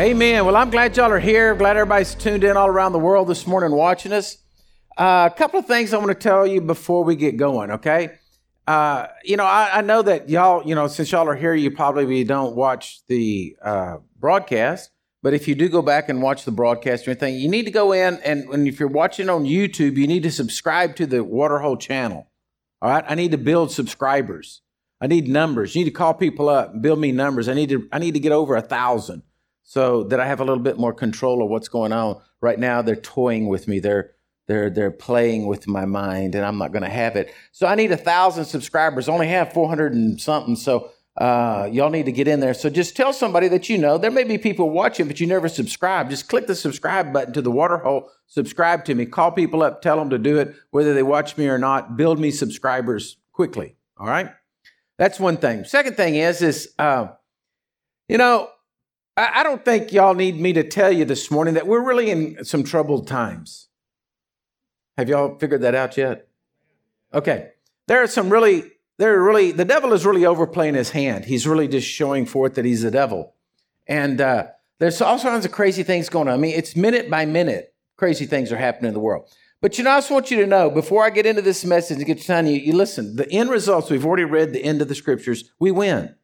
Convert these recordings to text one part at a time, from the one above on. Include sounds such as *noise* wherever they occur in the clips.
Amen. Well, I'm glad y'all are here. Glad everybody's tuned in all around the world this morning watching us. Uh, a couple of things I want to tell you before we get going, okay? Uh, you know, I, I, know that y'all, you know, since y'all are here, you probably don't watch the uh, broadcast. But if you do go back and watch the broadcast or anything, you need to go in and, and if you're watching on YouTube, you need to subscribe to the Waterhole channel. All right. I need to build subscribers. I need numbers. You need to call people up, build me numbers. I need to I need to get over a thousand so that I have a little bit more control of what's going on. Right now, they're toying with me. They're they're they're playing with my mind, and I'm not going to have it. So I need a thousand subscribers. Only have 400 and something. So uh, y'all need to get in there. So just tell somebody that you know. There may be people watching, but you never subscribe. Just click the subscribe button to the Waterhole. Subscribe to me. Call people up. Tell them to do it, whether they watch me or not. Build me subscribers quickly. All right. That's one thing. Second thing is is uh, you know I, don't think y'all need me to tell you this morning that we're really in some troubled times. Have y'all figured that out yet? Okay. There are some really, there are really, the devil is really overplaying his hand. He's really just showing forth that he's the devil. And uh, there's all kinds of crazy things going on. I mean, it's minute by minute, crazy things are happening in the world. But you know, I just want you to know before I get into this message and get to telling you, you listen, the end results, we've already read the end of the scriptures, we win.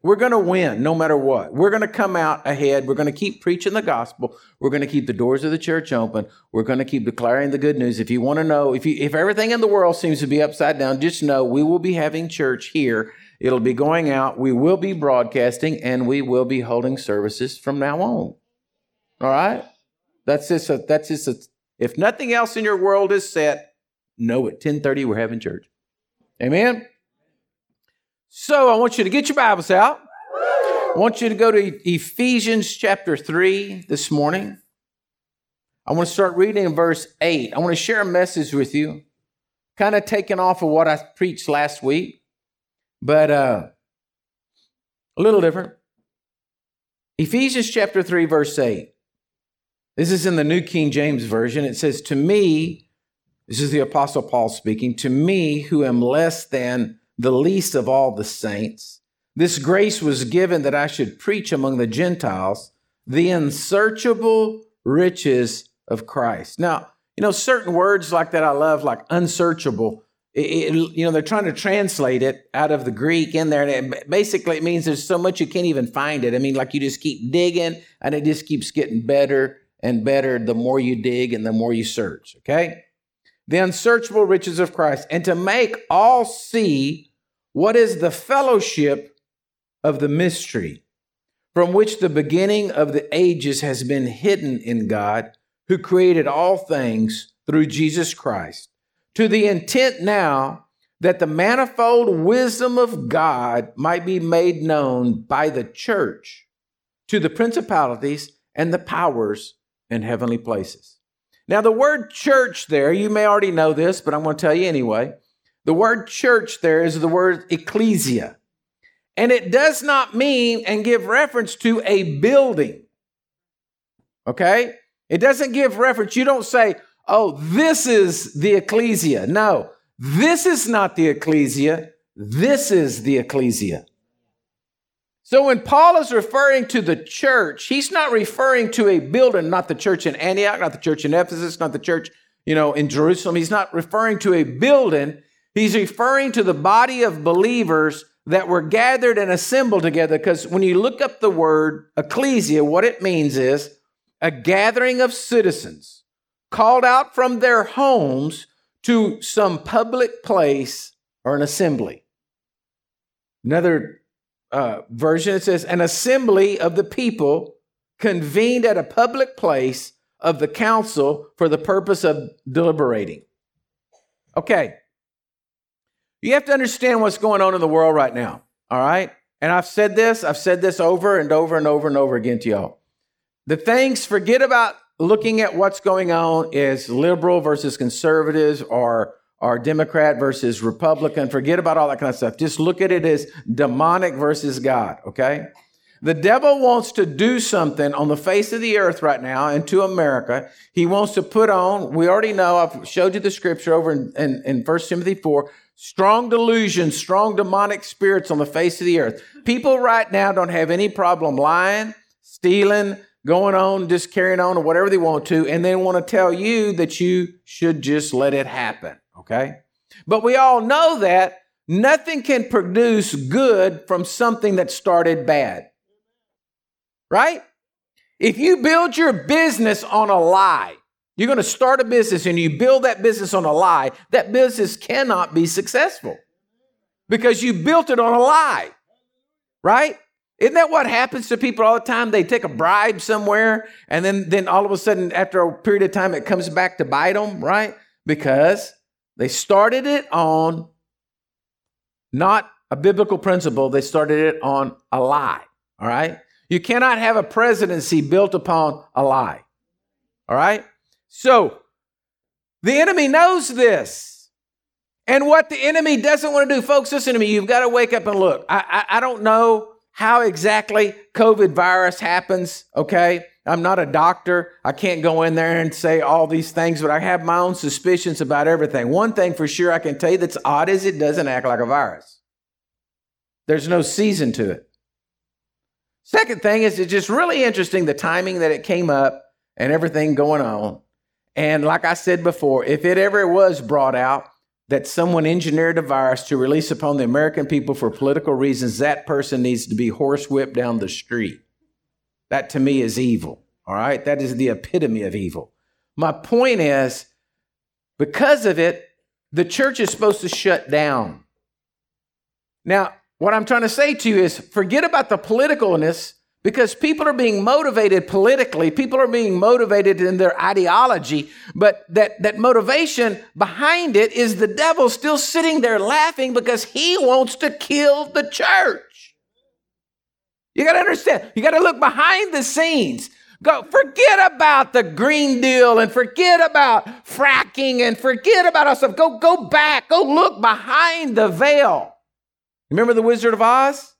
We're going to win no matter what. We're going to come out ahead. We're going to keep preaching the gospel. We're going to keep the doors of the church open. We're going to keep declaring the good news. If you want to know, if you, if everything in the world seems to be upside down, just know we will be having church here. It'll be going out. We will be broadcasting and we will be holding services from now on. All right? That's just a, that's just a, if nothing else in your world is set, know at 1030 we're having church. Amen? So I want you to get your Bibles out. I want you to go to Ephesians chapter 3 this morning. I want to start reading in verse 8. I want to share a message with you, kind of taking off of what I preached last week, but uh, a little different. Ephesians chapter 3, verse 8. This is in the New King James Version. It says, To me, this is the Apostle Paul speaking, to me who am less than the least of all the saints. This grace was given that I should preach among the Gentiles the unsearchable riches of Christ. Now, you know, certain words like that I love, like unsearchable. It, it, you know, they're trying to translate it out of the Greek in there. And it, basically, it means there's so much you can't even find it. I mean, like you just keep digging and it just keeps getting better and better the more you dig and the more you search. Okay? The unsearchable riches of Christ and to make all see what is the fellowship of the mystery from which the beginning of the ages has been hidden in God, who created all things through Jesus Christ, to the intent now that the manifold wisdom of God might be made known by the church to the principalities and the powers in heavenly places. Now, the word church there, you may already know this, but I'm going to tell you anyway. The word church there is the word ecclesia. And it does not mean and give reference to a building. Okay? It doesn't give reference. You don't say, oh, this is the ecclesia. No, this is not the ecclesia. This is the ecclesia. So when Paul is referring to the church, he's not referring to a building, not the church in Antioch, not the church in Ephesus, not the church, you know, in Jerusalem. He's not referring to a building. He's referring to the body of believers that were gathered and assembled together because when you look up the word ecclesia, what it means is a gathering of citizens called out from their homes to some public place or an assembly. Another uh, version says an assembly of the people convened at a public place of the council for the purpose of deliberating. Okay, you have to understand what's going on in the world right now, all right? And I've said this, I've said this over and over and over and over again to y'all. The things, forget about looking at what's going on is liberal versus conservatives or, or Democrat versus Republican. Forget about all that kind of stuff. Just look at it as demonic versus God, okay? The devil wants to do something on the face of the earth right now into America. He wants to put on, we already know, I've showed you the scripture over in, in, in 1 Timothy 4, Strong delusions, strong demonic spirits on the face of the earth. People right now don't have any problem lying, stealing, going on, just carrying on, or whatever they want to, and they want to tell you that you should just let it happen, okay? But we all know that nothing can produce good from something that started bad, right? If you build your business on a lie, you're going to start a business and you build that business on a lie, that business cannot be successful because you built it on a lie, right? Isn't that what happens to people all the time? They take a bribe somewhere, and then, then all of a sudden, after a period of time, it comes back to bite them, right? Because they started it on not a biblical principle, they started it on a lie, all right? You cannot have a presidency built upon a lie, all right? So, the enemy knows this. And what the enemy doesn't want to do, folks, listen to me. You've got to wake up and look. I, I, I don't know how exactly COVID virus happens, okay? I'm not a doctor. I can't go in there and say all these things, but I have my own suspicions about everything. One thing for sure I can tell you that's odd is it doesn't act like a virus. There's no season to it. Second thing is it's just really interesting the timing that it came up and everything going on. And like I said before, if it ever was brought out, that someone engineered a virus to release upon the American people for political reasons, that person needs to be horsewhipped down the street. That to me is evil. All right. That is the epitome of evil. My point is, because of it, the church is supposed to shut down. Now, what I'm trying to say to you is forget about the politicalness because people are being motivated politically people are being motivated in their ideology but that, that motivation behind it is the devil still sitting there laughing because he wants to kill the church. You got to understand you got to look behind the scenes. Go forget about the green deal and forget about fracking and forget about all go go back go look behind the veil. Remember the wizard of oz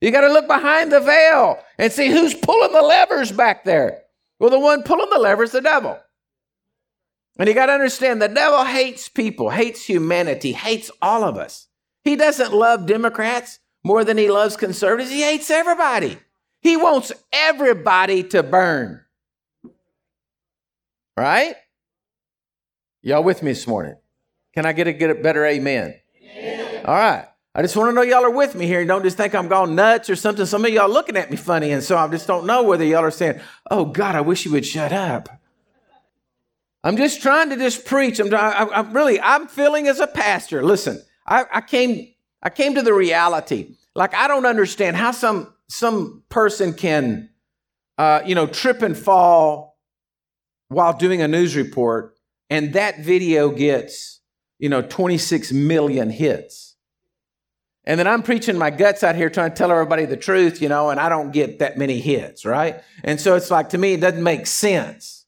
you got to look behind the veil and see who's pulling the levers back there. Well, the one pulling the levers, is the devil. And you got to understand the devil hates people, hates humanity, hates all of us. He doesn't love Democrats more than he loves conservatives. He hates everybody. He wants everybody to burn. Right? Y'all with me this morning? Can I get a, get a better amen? amen? All right. I just want to know y'all are with me here. and Don't just think I'm gone nuts or something. Some of y'all looking at me funny, and so I just don't know whether y'all are saying, "Oh God, I wish you would shut up." I'm just trying to just preach. I'm, I, am really, I'm feeling as a pastor. Listen, I, I came, I came to the reality. Like I don't understand how some some person can, uh, you know, trip and fall while doing a news report, and that video gets, you know, 26 million hits. And then I'm preaching my guts out here trying to tell everybody the truth, you know, and I don't get that many hits, right? And so it's like, to me, it doesn't make sense.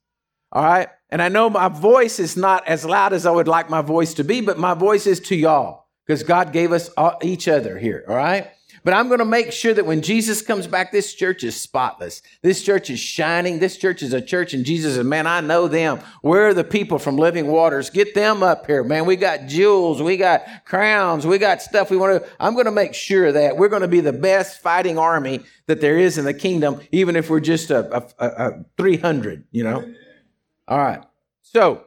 All right. And I know my voice is not as loud as I would like my voice to be, but my voice is to y'all because God gave us all, each other here. All right. But I'm going to make sure that when Jesus comes back, this church is spotless. This church is shining. This church is a church, and Jesus says, Man, I know them. Where are the people from Living Waters? Get them up here, man. We got jewels, we got crowns, we got stuff we want to. I'm going to make sure that we're going to be the best fighting army that there is in the kingdom, even if we're just a, a, a, a 300, you know? All right. So,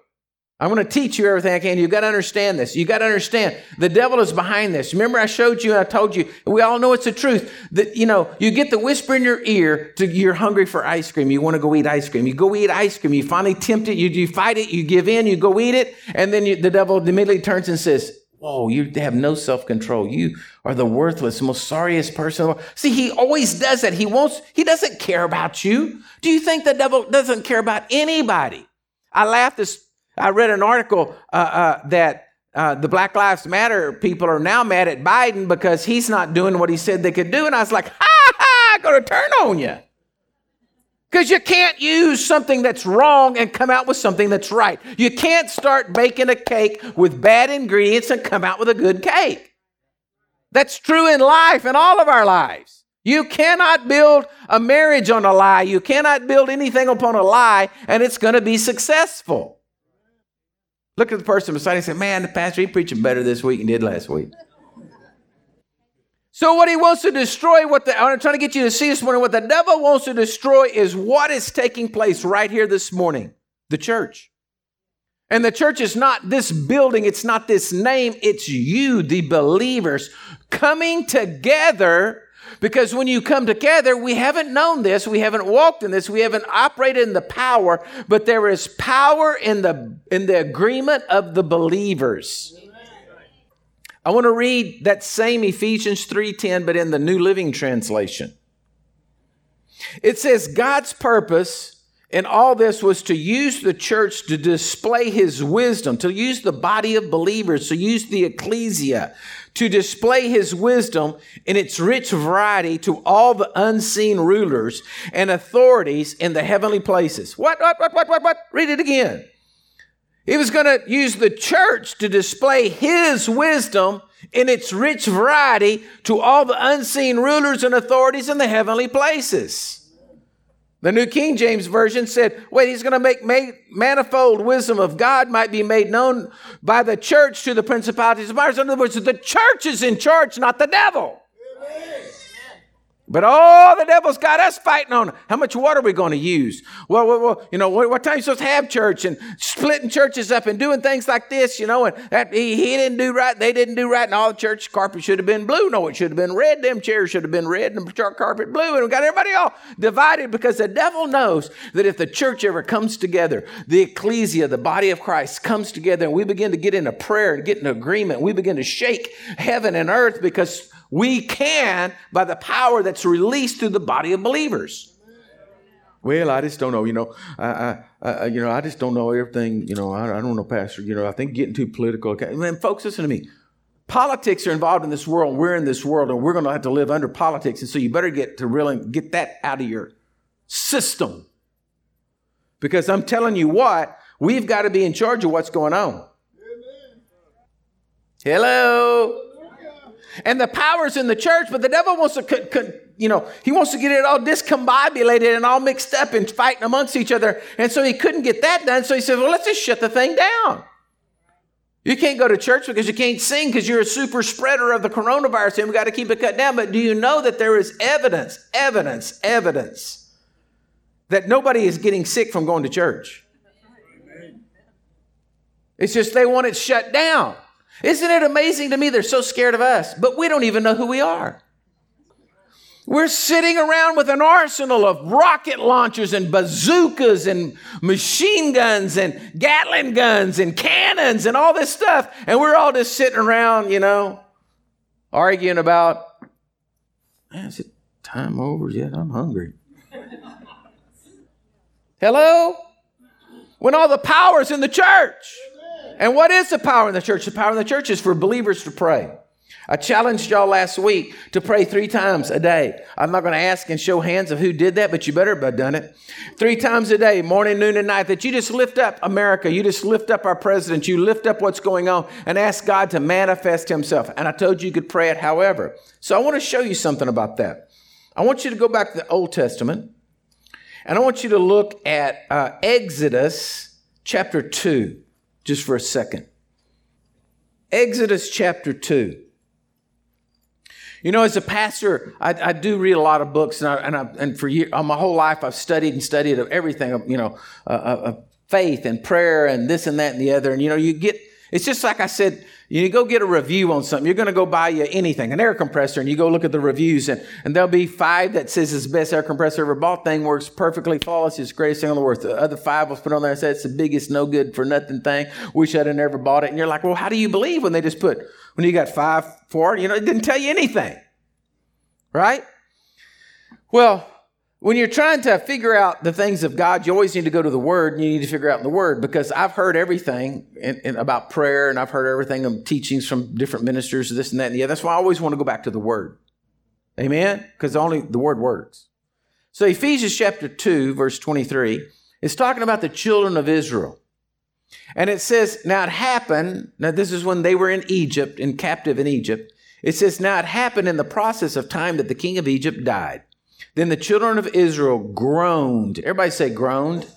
I'm going to teach you everything I can. You've got to understand this. You've got to understand the devil is behind this. Remember, I showed you and I told you, we all know it's the truth that, you know, you get the whisper in your ear to you're hungry for ice cream. You want to go eat ice cream. You go eat ice cream. You finally tempt it. You, you fight it. You give in. You go eat it. And then you, the devil immediately turns and says, Whoa, you have no self control. You are the worthless, most sorriest person. See, he always does that. He wants, he doesn't care about you. Do you think the devil doesn't care about anybody? I laughed this I read an article uh, uh, that uh, the Black Lives Matter people are now mad at Biden because he's not doing what he said they could do. And I was like, ha ha, to turn on you. Because you can't use something that's wrong and come out with something that's right. You can't start baking a cake with bad ingredients and come out with a good cake. That's true in life, in all of our lives. You cannot build a marriage on a lie. You cannot build anything upon a lie, and it's going to be successful. Look at the person beside you and say, Man, the pastor, he preaching better this week than did last week. So, what he wants to destroy, what the, I'm trying to get you to see this morning, what the devil wants to destroy is what is taking place right here this morning the church. And the church is not this building, it's not this name, it's you, the believers, coming together. Because when you come together, we haven't known this, we haven't walked in this, we haven't operated in the power, but there is power in the in the agreement of the believers. I want to read that same Ephesians 3:10 but in the New Living Translation. It says God's purpose in all this was to use the church to display his wisdom, to use the body of believers, to use the ecclesia, to display his wisdom in its rich variety to all the unseen rulers and authorities in the heavenly places. What, what, what, what, what, what? Read it again. He was going to use the church to display his wisdom in its rich variety to all the unseen rulers and authorities in the heavenly places. The New King James Version said, wait, he's going to make manifold wisdom of God might be made known by the church to the principalities of powers. In other words, the church is in charge, not the devil. Amen. But oh, the devil's got us fighting on how much water are we going to use? Well, well, well you know, what, what, time are you supposed to have church and splitting churches up and doing things like this, you know, and that he, he didn't do right, they didn't do right, and all the church carpet should have been blue. No, it should have been red. Them chairs should have been red and the carpet blue. And we got everybody all divided because the devil knows that if the church ever comes together, the ecclesia, the body of Christ comes together and we begin to get into prayer and get in agreement, we begin to shake heaven and earth because we can by the power that's released through the body of believers. Well, I just don't know. You know, I, I, I you know, I just don't know everything. You know, I, I, don't know, Pastor. You know, I think getting too political. Okay, man, folks, listen to me. Politics are involved in this world. We're in this world, and we're going to have to live under politics. And so, you better get to really get that out of your system, because I'm telling you what, we've got to be in charge of what's going on. Amen. Hello. And the power's in the church, but the devil wants to, you know, he wants to get it all discombobulated and all mixed up and fighting amongst each other. And so he couldn't get that done. So he said, well, let's just shut the thing down. You can't go to church because you can't sing because you're a super spreader of the coronavirus and we got to keep it cut down. But do you know that there is evidence, evidence, evidence that nobody is getting sick from going to church? It's just they want it shut down. Isn't it amazing to me? They're so scared of us, but we don't even know who we are. We're sitting around with an arsenal of rocket launchers and bazookas and machine guns and Gatling guns and cannons and all this stuff. And we're all just sitting around, you know, arguing about, is it time over yet? I'm hungry. Hello? When all the power's in the church. And what is the power in the church? The power in the church is for believers to pray. I challenged y'all last week to pray three times a day. I'm not going to ask and show hands of who did that, but you better have done it. Three times a day, morning, noon, and night, that you just lift up America. You just lift up our president. You lift up what's going on and ask God to manifest himself. And I told you you could pray it however. So I want to show you something about that. I want you to go back to the Old Testament and I want you to look at uh, Exodus chapter 2 just for a second. Exodus chapter 2. You know, as a pastor, I, I do read a lot of books, and, I, and, I, and for year, my whole life, I've studied and studied everything, you know, uh, uh, faith and prayer and this and that and the other. And, you know, you get, it's just like I said you go get a review on something. You're going to go buy you anything, an air compressor, and you go look at the reviews, and, and there'll be five that says it's the best air compressor ever bought. Thing works perfectly flawless. It's the greatest thing on the world. The other five will put on there and say it's the biggest, no good for nothing thing. Wish I'd have never bought it. And you're like, well, how do you believe when they just put when you got five, four? You know, it didn't tell you anything, right? Well, when you're trying to figure out the things of God, you always need to go to the Word and you need to figure out the Word because I've heard everything in, in, about prayer and I've heard everything of teachings from different ministers, this and that and the other. That's why I always want to go back to the Word. Amen? Because only the Word works. So Ephesians chapter 2, verse 23, is talking about the children of Israel. And it says, Now it happened, now this is when they were in Egypt, in captive in Egypt. It says, Now it happened in the process of time that the king of Egypt died. Then the children of Israel groaned. Everybody say groaned.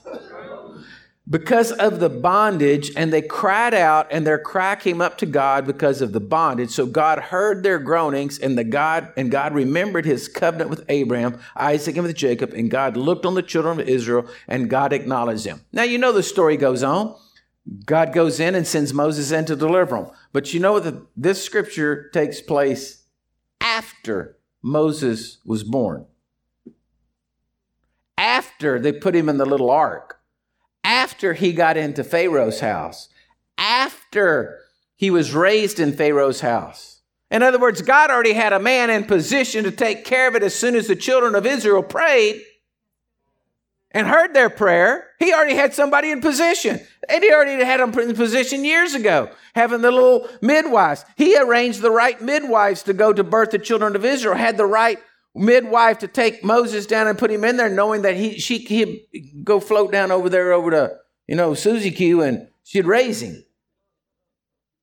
because of the bondage, and they cried out, and their cry came up to God because of the bondage. So God heard their groanings, and the God and God remembered his covenant with Abraham, Isaac, and with Jacob, and God looked on the children of Israel, and God acknowledged them. Now you know the story goes on. God goes in and sends Moses in to deliver them. But you know that this scripture takes place after Moses was born. After they put him in the little ark after he got into Pharaoh's house, after he was raised in Pharaoh's house. In other words, God already had a man in position to take care of it as soon as the children of Israel prayed and heard their prayer. He already had somebody in position. And he already had them in position years ago, having the little midwives. He arranged the right midwives to go to birth the children of Israel, had the right midwife to take Moses down and put him in there, knowing that he she he'd go float down over there over to you know Susie Q and she'd raise him.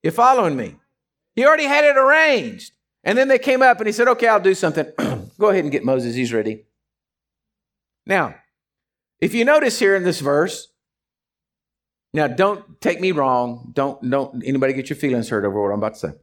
You following me? He already had it arranged. And then they came up and he said, Okay, I'll do something. *clears throat* go ahead and get Moses, he's ready. Now, if you notice here in this verse, now don't take me wrong. Don't don't anybody get your feelings hurt over what I'm about to say.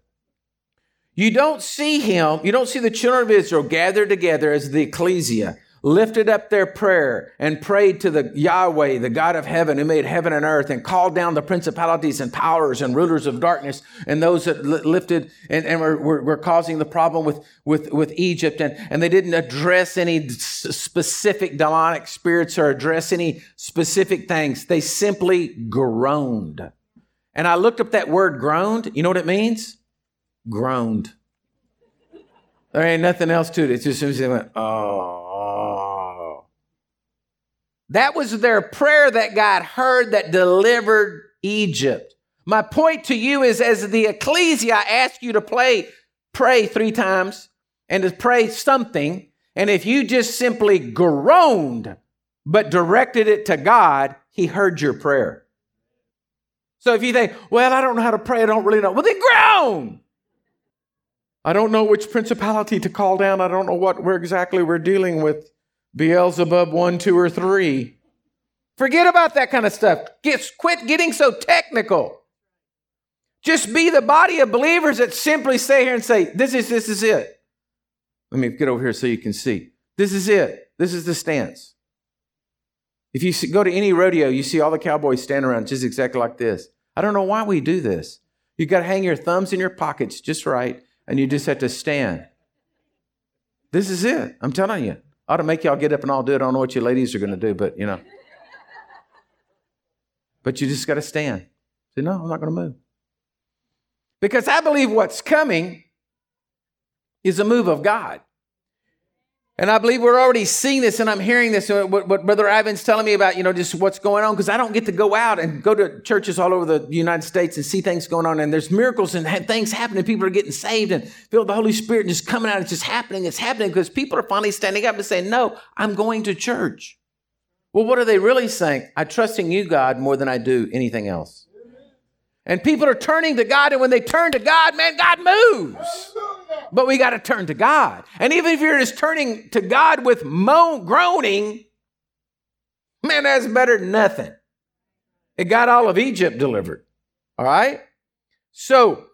You don't see him, you don't see the children of Israel gathered together as the ecclesia, lifted up their prayer and prayed to the Yahweh, the God of heaven who made heaven and earth and called down the principalities and powers and rulers of darkness and those that lifted and, and were, were, were, causing the problem with, with, with Egypt. And, and they didn't address any specific demonic spirits or address any specific things. They simply groaned. And I looked up that word groaned. You know what it means? Groaned. There ain't nothing else to it. It's just they went, oh. That was their prayer that God heard that delivered Egypt. My point to you is as the ecclesia, I ask you to play, pray three times and to pray something. And if you just simply groaned, but directed it to God, He heard your prayer. So if you think, well, I don't know how to pray, I don't really know, well, then groan. I don't know which principality to call down. I don't know what we're exactly we're dealing with. Beelzebub one, two, or three. Forget about that kind of stuff. Get, quit getting so technical. Just be the body of believers that simply stay here and say, This is this is it. Let me get over here so you can see. This is it. This is the stance. If you go to any rodeo, you see all the cowboys standing around just exactly like this. I don't know why we do this. You got to hang your thumbs in your pockets just right and you just have to stand. This is it. I'm telling you. I ought to make y'all get up and all do it. I don't know what you ladies are going to do, but you know. But you just got to stand. Say, no, I'm not going to move. Because I believe what's coming is a move of God. And I believe we're already seeing this, and I'm hearing this. What, what Brother Ivan's telling me about, you know, just what's going on, because I don't get to go out and go to churches all over the United States and see things going on, and there's miracles and things happening. People are getting saved and filled the Holy Spirit and just coming out. It's just happening. It's happening because people are finally standing up and saying, "No, I'm going to church." Well, what are they really saying? I trust in you, God, more than I do anything else. And people are turning to God, and when they turn to God, man, God moves. But we got to turn to God. And even if you're just turning to God with moan, groaning, man, that's better than nothing. It got all of Egypt delivered. All right? So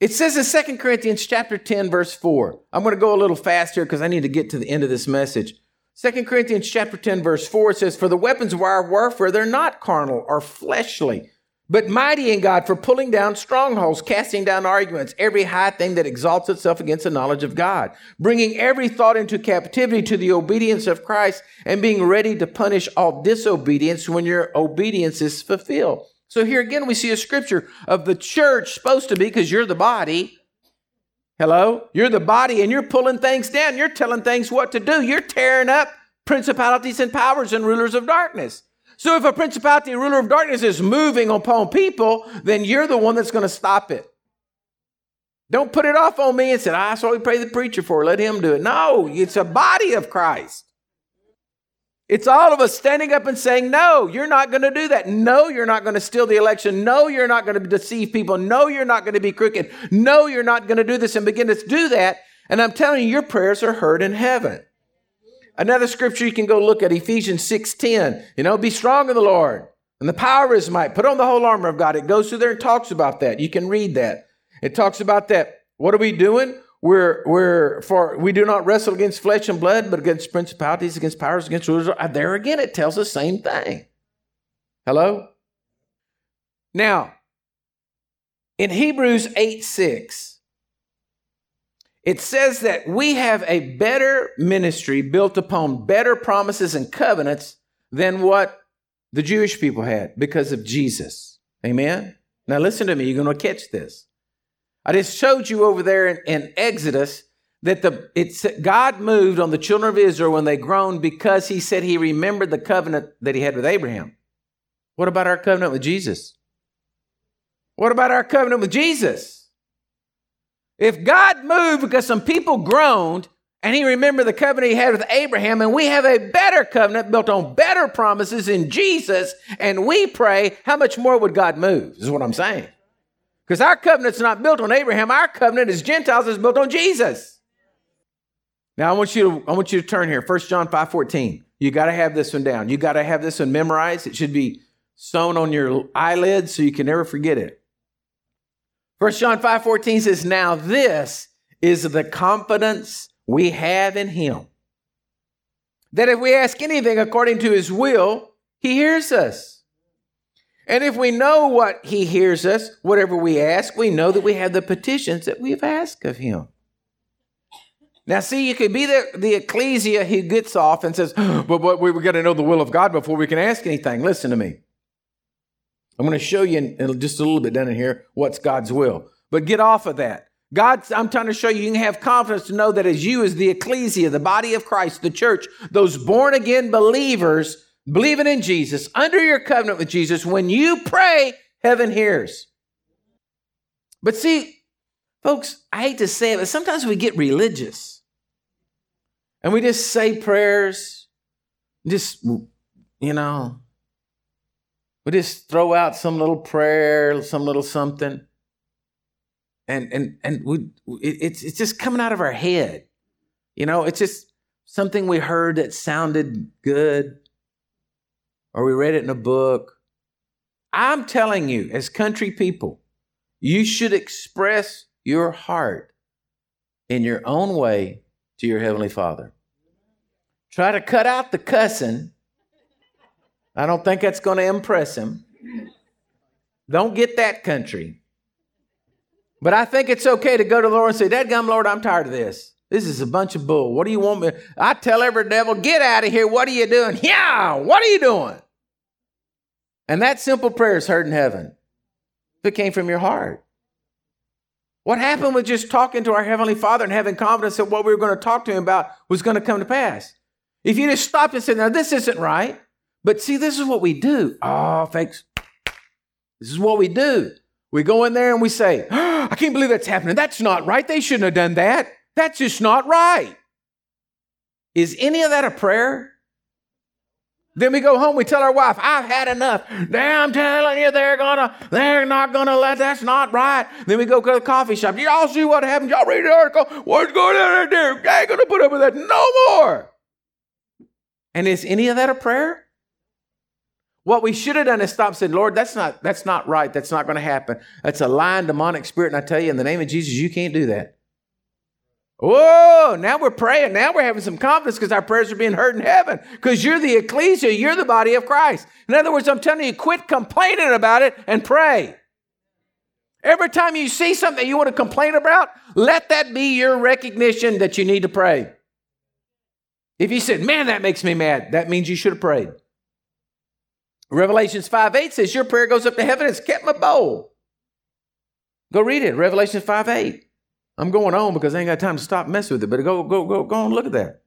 it says in Second Corinthians chapter 10, verse 4. I'm going to go a little faster because I need to get to the end of this message. Second Corinthians chapter 10, verse 4 says, For the weapons of our warfare, they're not carnal or fleshly but mighty in God for pulling down strongholds, casting down arguments, every high thing that exalts itself against the knowledge of God, bringing every thought into captivity to the obedience of Christ, and being ready to punish all disobedience when your obedience is fulfilled. So here again, we see a scripture of the church supposed to be, because you're the body. Hello? You're the body, and you're pulling things down. You're telling things what to do. You're tearing up principalities and powers and rulers of darkness. So if a principality ruler of darkness is moving upon people, then you're the one that's going to stop it. Don't put it off on me and say, ah, I saw what we pray the preacher for. Let him do it. No, it's a body of Christ. It's all of us standing up and saying, No, you're not going to do that. No, you're not going to steal the election. No, you're not going to deceive people. No, you're not going to be crooked. No, you're not going to do this and begin to do that. And I'm telling you, your prayers are heard in heaven. Another scripture you can go look at, Ephesians 6:10. You know, be strong in the Lord and the power his might. Put on the whole armor of God. It goes through there and talks about that. You can read that. It talks about that. What are we doing? We're, we're for we do not wrestle against flesh and blood, but against principalities, against powers, against rulers. Uh, there again, it tells the same thing. Hello? Now, in Hebrews 8 6, it says that we have a better ministry built upon better promises and covenants than what the Jewish people had because of Jesus. Amen? Now, listen to me, you're going to catch this. I just showed you over there in, in Exodus that the it's God moved on the children of Israel when they groaned because he said he remembered the covenant that he had with Abraham. What about our covenant with Jesus? What about our covenant with Jesus? If God moved because some people groaned and he remembered the covenant he had with Abraham, and we have a better covenant built on better promises in Jesus, and we pray, how much more would God move? Is what I'm saying. Because our covenant's not built on Abraham, our covenant as Gentiles is built on Jesus. Now I want you to I want you to turn here. 1 John 5 14. You got to have this one down. You got to have this one memorized. It should be sewn on your eyelids so you can never forget it. 1 John 5 14 says, Now this is the confidence we have in him. That if we ask anything according to his will, he hears us. And if we know what he hears us, whatever we ask, we know that we have the petitions that we've asked of him. Now, see, you could be the, the ecclesia who gets off and says, but, but we, we got to know the will of God before we can ask anything. Listen to me. I'm going to show you in, just a little bit down in here what's God's will. But get off of that. God, I'm trying to show you, you can have confidence to know that as you, as the ecclesia, the body of Christ, the church, those born again believers, believing in Jesus, under your covenant with Jesus, when you pray, heaven hears. But see, folks, I hate to say it, but sometimes we get religious and we just say prayers, just, you know, we just throw out some little prayer, some little something. And and and we it's it's just coming out of our head. You know it's just something we heard that sounded good or we read it in a book. I'm telling you as country people you should express your heart in your own way to your heavenly father. Try to cut out the cussing i don't think that's going to impress him don't get that country but I think it's okay to go to the Lord and say, Dad gum, Lord, I'm tired of this. This is a bunch of bull. What do you want me? I tell every devil, get out of here. What are you doing? *laughs* Yeah, what are you doing? And that simple prayer is heard in heaven. If it came from your heart. What happened with just talking to our Heavenly Father and having confidence that what we were going to talk to Him about was going to come to pass? If you just stopped and said, now this isn't right, but see, this is what we do. Oh, thanks. This is what we do. We go in there and we say, oh, *gasps* I can't believe that's happening. That's not right. They shouldn't have done that. That's just not right. Is any of that a prayer? Then we go home, we tell our wife, I've had enough. Now I'm telling you, they're gonna, they're not gonna let, that's not right. Then we go to the coffee shop. Y'all see what happened? Y'all read the article? What's going on there? I ain't gonna put up with that no more. And is any of that a prayer? What we should have done is stop said, Lord, that's not, that's not right. That's not going to happen. That's a lying demonic spirit. And I tell you, in the name of Jesus, you can't do that. Oh, now we're praying. Now we're having some confidence because our prayers are being heard in heaven. Because you're the ecclesia, you're the body of Christ. In other words, I'm telling you, quit complaining about it and pray. Every time you see something you want to complain about, let that be your recognition that you need to pray. If you said, man, that makes me mad, that means you should have prayed. Revelations 5 8 says, Your prayer goes up to heaven. It's kept my bowl. Go read it. Revelation 5 8. I'm going on because I ain't got time to stop messing with it, but go, go, go, go and look at that.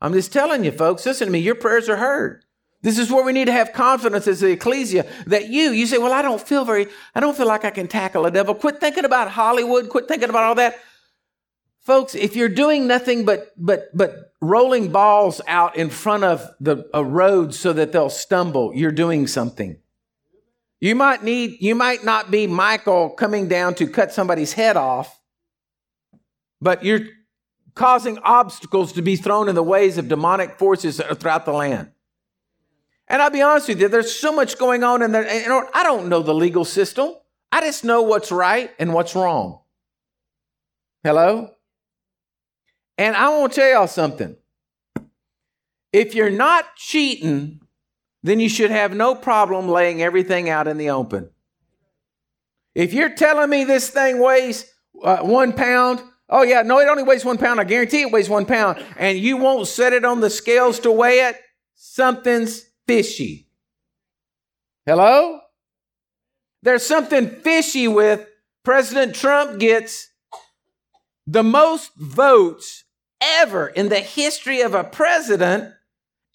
I'm just telling you, folks, listen to me, your prayers are heard. This is where we need to have confidence as the ecclesia that you, you say, well, I don't feel very, I don't feel like I can tackle a devil. Quit thinking about Hollywood. Quit thinking about all that. Folks, if you're doing nothing but, but, but rolling balls out in front of the a road so that they'll stumble, you're doing something. You might need, you might not be Michael coming down to cut somebody's head off, but you're causing obstacles to be thrown in the ways of demonic forces throughout the land. And I'll be honest with you, there's so much going on in there. You know, I don't know the legal system. I just know what's right and what's wrong. Hello? And I want to tell y'all something. If you're not cheating, then you should have no problem laying everything out in the open. If you're telling me this thing weighs uh, one pound, oh yeah, no, it only weighs one pound. I guarantee it weighs one pound, and you won't set it on the scales to weigh it, something's fishy. Hello? There's something fishy with President Trump gets the most votes ever in the history of a president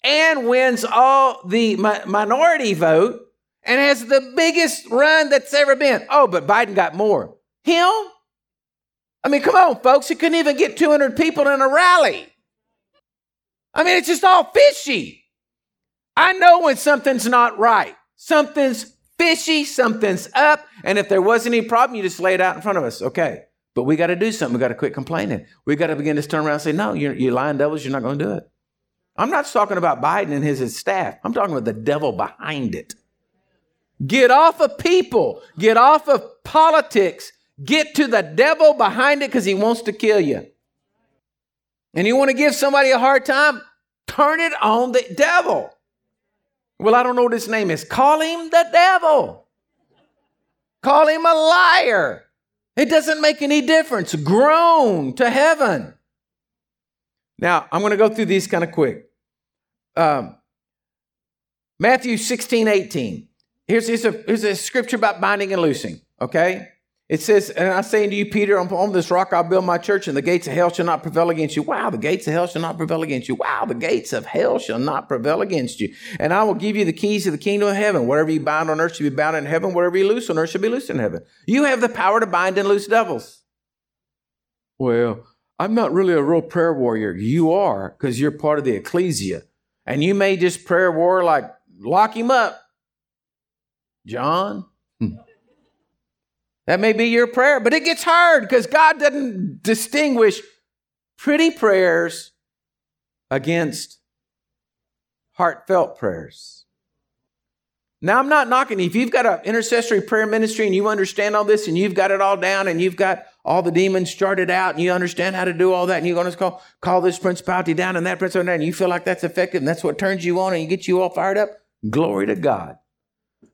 and wins all the mi- minority vote and has the biggest run that's ever been. Oh, but Biden got more. Him? I mean, come on, folks. He couldn't even get 200 people in a rally. I mean, it's just all fishy. I know when something's not right. Something's fishy, something's up. And if there was any problem, you just lay it out in front of us. Okay. But we got to do something. We got to quit complaining. We got to begin to turn around and say, no, you're, you're lying devils. You're not going to do it. I'm not talking about Biden and his, his staff. I'm talking about the devil behind it. Get off of people. Get off of politics. Get to the devil behind it because he wants to kill you. And you want to give somebody a hard time? Turn it on the devil. Well, I don't know what his name is. Call him the devil. Call him a liar. It doesn't make any difference. Groan to heaven. Now, I'm going to go through these kind of quick. Um, Matthew 16, 18. Here's, here's, a, here's a scripture about binding and loosing, okay? It says, and I say unto you, Peter, on this rock I'll build my church, and the gates of hell shall not prevail against you. Wow, the gates of hell shall not prevail against you. Wow, the gates of hell shall not prevail against you. And I will give you the keys of the kingdom of heaven. Whatever you bind on earth shall be bound in heaven. Whatever you loose on earth shall be loosed in heaven. You have the power to bind and loose devils. Well, I'm not really a real prayer warrior. You are, because you're part of the ecclesia. And you may just prayer war like lock him up. John. That may be your prayer, but it gets hard because God doesn't distinguish pretty prayers against heartfelt prayers. Now, I'm not knocking. If you've got an intercessory prayer ministry and you understand all this and you've got it all down and you've got all the demons charted out and you understand how to do all that and you're going to call, call this principality down and that principality down and you feel like that's effective and that's what turns you on and you get you all fired up, glory to God.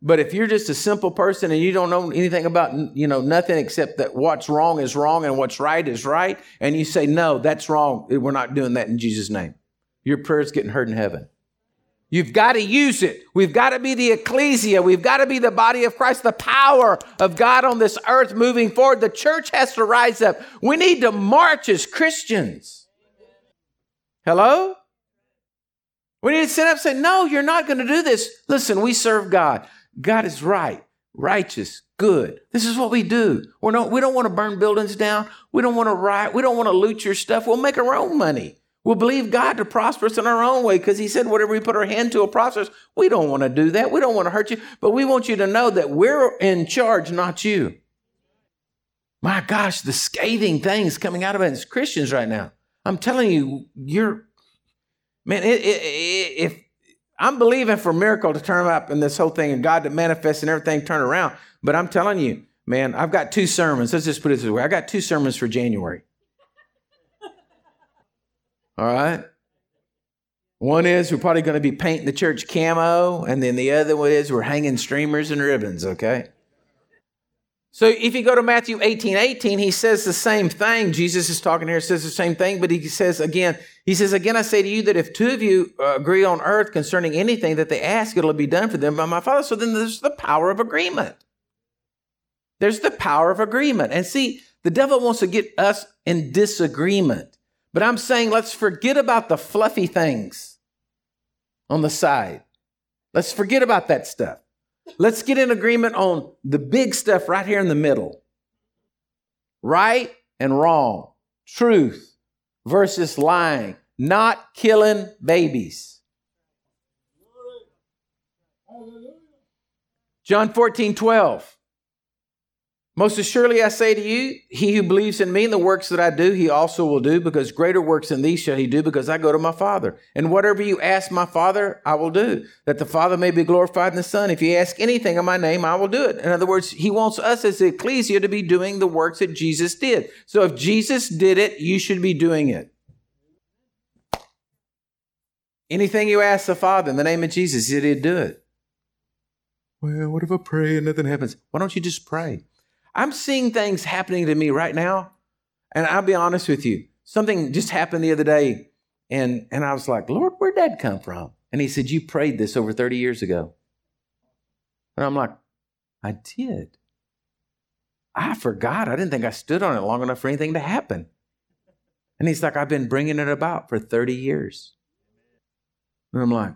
But if you're just a simple person and you don't know anything about, you know, nothing except that what's wrong is wrong and what's right is right, and you say, no, that's wrong, we're not doing that in Jesus' name, your prayer's getting heard in heaven. You've got to use it. We've got to be the ecclesia. We've got to be the body of Christ, the power of God on this earth moving forward. The church has to rise up. We need to march as Christians. Hello? We need to stand up and say, No, you're not going to do this. Listen, we serve God. God is right, righteous, good. This is what we do. We're not, we don't want to burn buildings down. We don't want to riot. We don't want to loot your stuff. We'll make our own money. We'll believe God to prosper us in our own way because He said, whatever we put our hand to will prosper us. We don't want to do that. We don't want to hurt you, but we want you to know that we're in charge, not you. My gosh, the scathing things coming out of us Christians right now. I'm telling you, you're, man, it, it, it, if I'm believing for a miracle to turn up in this whole thing and God to manifest and everything turn around. But I'm telling you, man, I've got two sermons. Let's just put it this way. I got two sermons for January. *laughs* All right. One is we're probably going to be painting the church camo, and then the other one is we're hanging streamers and ribbons, okay? So if you go to Matthew 18, 18, he says the same thing. Jesus is talking here, says the same thing, but he says again, he says, again, I say to you that if two of you uh, agree on earth concerning anything that they ask, it'll be done for them by my Father. So then there's the power of agreement. There's the power of agreement. And see, the devil wants to get us in disagreement. But I'm saying let's forget about the fluffy things on the side. Let's forget about that stuff. Let's get in agreement on the big stuff right here in the middle right and wrong, truth versus lying, not killing babies. John 14, 12. Most assuredly I say to you, he who believes in me and the works that I do, he also will do, because greater works than these shall he do, because I go to my Father. And whatever you ask my Father, I will do, that the Father may be glorified in the Son. If you ask anything in my name, I will do it. In other words, he wants us as the ecclesia to be doing the works that Jesus did. So if Jesus did it, you should be doing it. Anything you ask the Father in the name of Jesus, he'd do it. Well, what if I pray and nothing happens? Why don't you just pray? I'm seeing things happening to me right now. And I'll be honest with you. Something just happened the other day. And, and I was like, Lord, where'd that come from? And he said, You prayed this over 30 years ago. And I'm like, I did. I forgot. I didn't think I stood on it long enough for anything to happen. And he's like, I've been bringing it about for 30 years. And I'm like,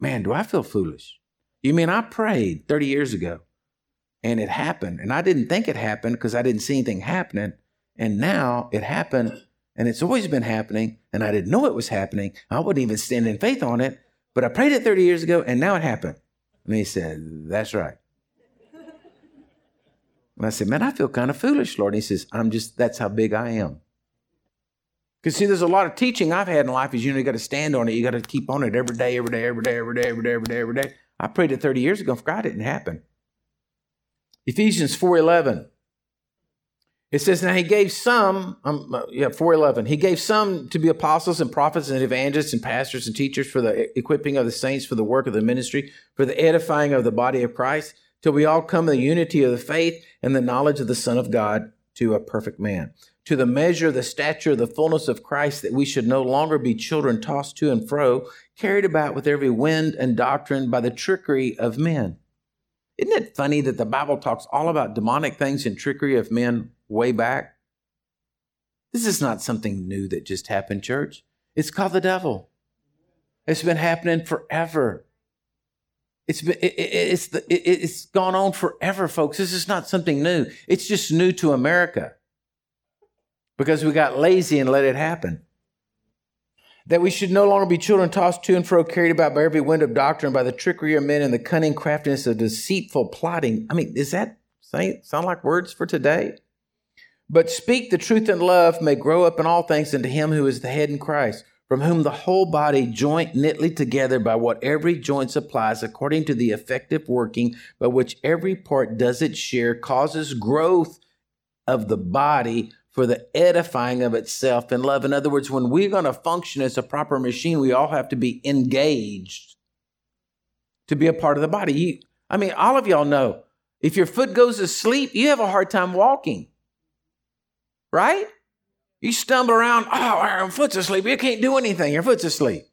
man, do I feel foolish? You mean I prayed 30 years ago and it happened. And I didn't think it happened because I didn't see anything happening. And now it happened and it's always been happening. And I didn't know it was happening. I wouldn't even stand in faith on it. But I prayed it 30 years ago and now it happened. And he said, That's right. And I said, Man, I feel kind of foolish, Lord. And he says, I'm just, that's how big I am. Because see, there's a lot of teaching I've had in life is you know you got to stand on it. You got to keep on it every day, every day, every day, every day, every day, every day, every day. I prayed it 30 years ago, forgot it didn't happen. Ephesians 4.11. It says, now he gave some, um, uh, yeah, 4.11. He gave some to be apostles and prophets and evangelists and pastors and teachers for the equipping of the saints for the work of the ministry, for the edifying of the body of Christ, till we all come in the unity of the faith and the knowledge of the Son of God to a perfect man. To the measure, the stature, the fullness of Christ, that we should no longer be children tossed to and fro, carried about with every wind and doctrine by the trickery of men isn't it funny that the Bible talks all about demonic things and trickery of men way back? This is not something new that just happened, church. It's called the devil. It's been happening forever. It's been, it, it, it's, the, it, it's gone on forever, folks. This is not something new. It's just new to America because we got lazy and let it happen that we should no longer be children tossed to and fro, carried about by every wind of doctrine, by the trickery of men and the cunning craftiness of deceitful plotting. I mean, is that sound like words for today? But speak the truth in love may grow up in all things into him who is the head in Christ, from whom the whole body joint knitly together by what every joint supplies, according to the effective working by which every part does its share, causes growth of the body for the edifying of itself in love. In other words, when we're going to function as a proper machine, we all have to be engaged to be a part of the body. You, I mean, all of y'all know if your foot goes asleep, you have a hard time walking, right? You stumble around, oh, our foot's asleep. You can't do anything. Your foot's asleep.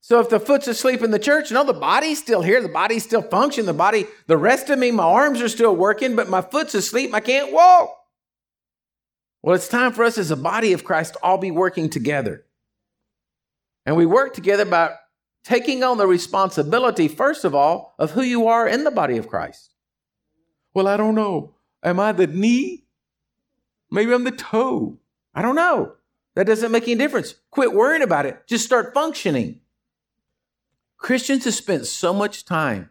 So if the foot's asleep in the church, no, the body's still here. The body's still functioning. The body, the rest of me, my arms are still working, but my foot's asleep. I can't walk. Well, it's time for us as a body of Christ to all be working together. And we work together by taking on the responsibility, first of all, of who you are in the body of Christ. Well, I don't know. Am I the knee? Maybe I'm the toe. I don't know. That doesn't make any difference. Quit worrying about it. Just start functioning. Christians have spent so much time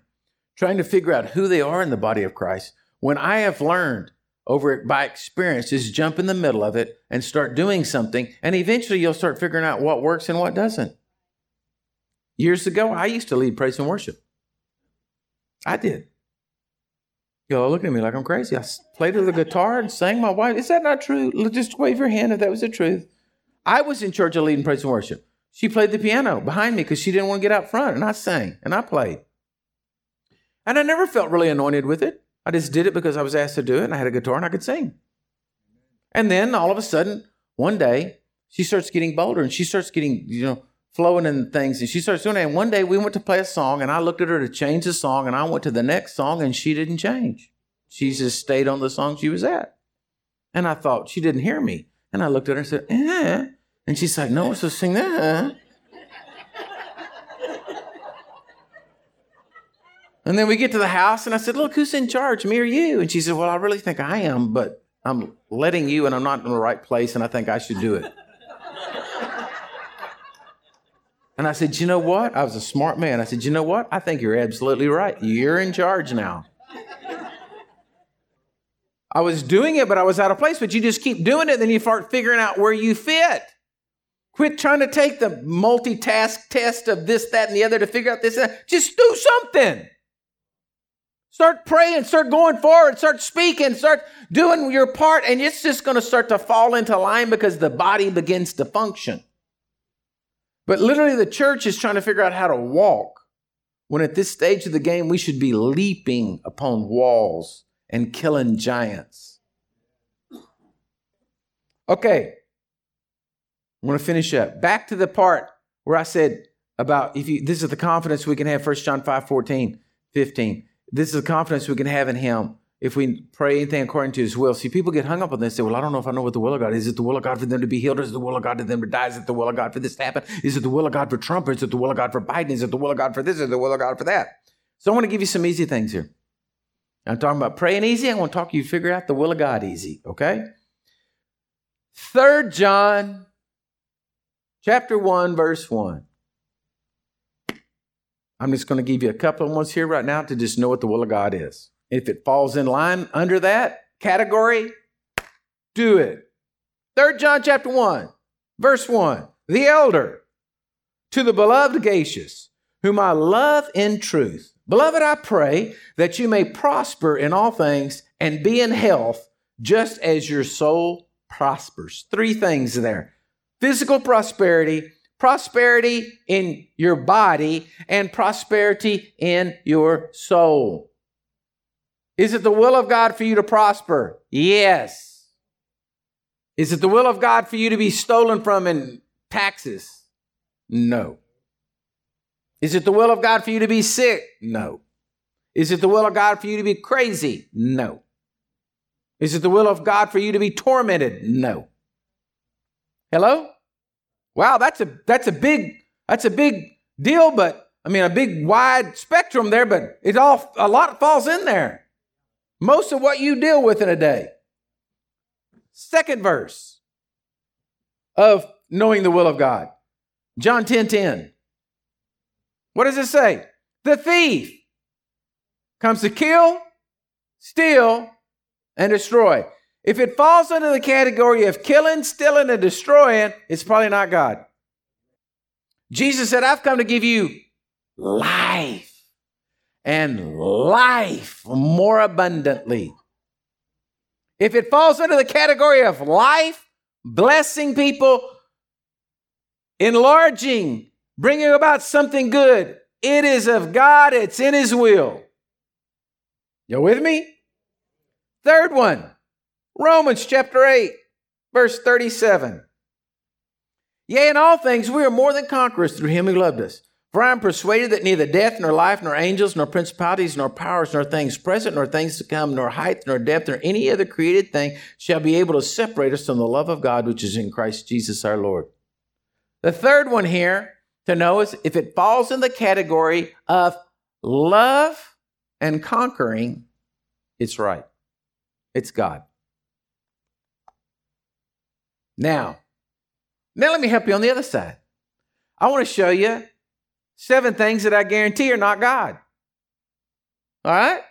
trying to figure out who they are in the body of Christ when I have learned over it by experience. Just jump in the middle of it and start doing something. And eventually you'll start figuring out what works and what doesn't. Years ago, I used to lead praise and worship. I did. Y'all looking at me like I'm crazy. I played the guitar and sang my wife. Is that not true? Just wave your hand if that was the truth. I was in charge of leading praise and worship. She played the piano behind me because she didn't want to get out front, and I sang and I played. And I never felt really anointed with it. I just did it because I was asked to do it and I had a guitar and I could sing. And then all of a sudden, one day, she starts getting bolder and she starts getting, you know, flowing in things and she starts doing it. And one day we went to play a song and I looked at her to change the song and I went to the next song and she didn't change. She just stayed on the song she was at. And I thought she didn't hear me. And I looked at her and said, eh. And she's like, no, so sing that. And then we get to the house, and I said, Look, who's in charge, me or you? And she said, Well, I really think I am, but I'm letting you, and I'm not in the right place, and I think I should do it. *laughs* and I said, You know what? I was a smart man. I said, You know what? I think you're absolutely right. You're in charge now. I was doing it, but I was out of place. But you just keep doing it, then you start figuring out where you fit. Quit trying to take the multitask test of this, that, and the other to figure out this. That. Just do something. Start praying, start going forward, start speaking, start doing your part, and it's just going to start to fall into line because the body begins to function. But literally, the church is trying to figure out how to walk when at this stage of the game, we should be leaping upon walls and killing giants. Okay, I'm going to finish up. Back to the part where I said about if you, this is the confidence we can have, 1 John 5 14, 15. This is the confidence we can have in Him if we pray anything according to his will. See, people get hung up on this say, Well, I don't know if I know what the will of God is. Is it the will of God for them to be healed? Or is it the will of God for them to die? Is it the will of God for this to happen? Is it the will of God for Trump? Or is it the will of God for Biden? Is it the will of God for this? Or the will of God for that? So I want to give you some easy things here. I'm talking about praying easy. I want to talk to you figure out the will of God easy, okay? Third John chapter 1, verse 1. I'm just going to give you a couple of ones here right now to just know what the will of God is. If it falls in line under that category, do it. Third John chapter 1, verse 1. The elder to the beloved Gaius, whom I love in truth. Beloved, I pray that you may prosper in all things and be in health, just as your soul prospers. Three things there physical prosperity, prosperity in your body, and prosperity in your soul. Is it the will of God for you to prosper? Yes. Is it the will of God for you to be stolen from in taxes? No. Is it the will of God for you to be sick? No. Is it the will of God for you to be crazy? No. Is it the will of God for you to be tormented? No. Hello? Wow, that's a that's a big that's a big deal, but I mean a big wide spectrum there, but it all a lot falls in there. Most of what you deal with in a day. Second verse of knowing the will of God. John 10 10. What does it say? The thief comes to kill, steal, and destroy. If it falls under the category of killing, stealing, and destroying, it's probably not God. Jesus said, I've come to give you life and life more abundantly. If it falls under the category of life, blessing people, enlarging, bringing about something good, it is of God, it's in His will. You with me? Third one, Romans chapter 8, verse 37. Yea, in all things we are more than conquerors through him who loved us. For I am persuaded that neither death, nor life, nor angels, nor principalities, nor powers, nor things present, nor things to come, nor height, nor depth, nor any other created thing shall be able to separate us from the love of God which is in Christ Jesus our Lord. The third one here to know is if it falls in the category of love and conquering, it's right. It's God. Now, now let me help you on the other side. I want to show you Seven things that I guarantee are not God. All right?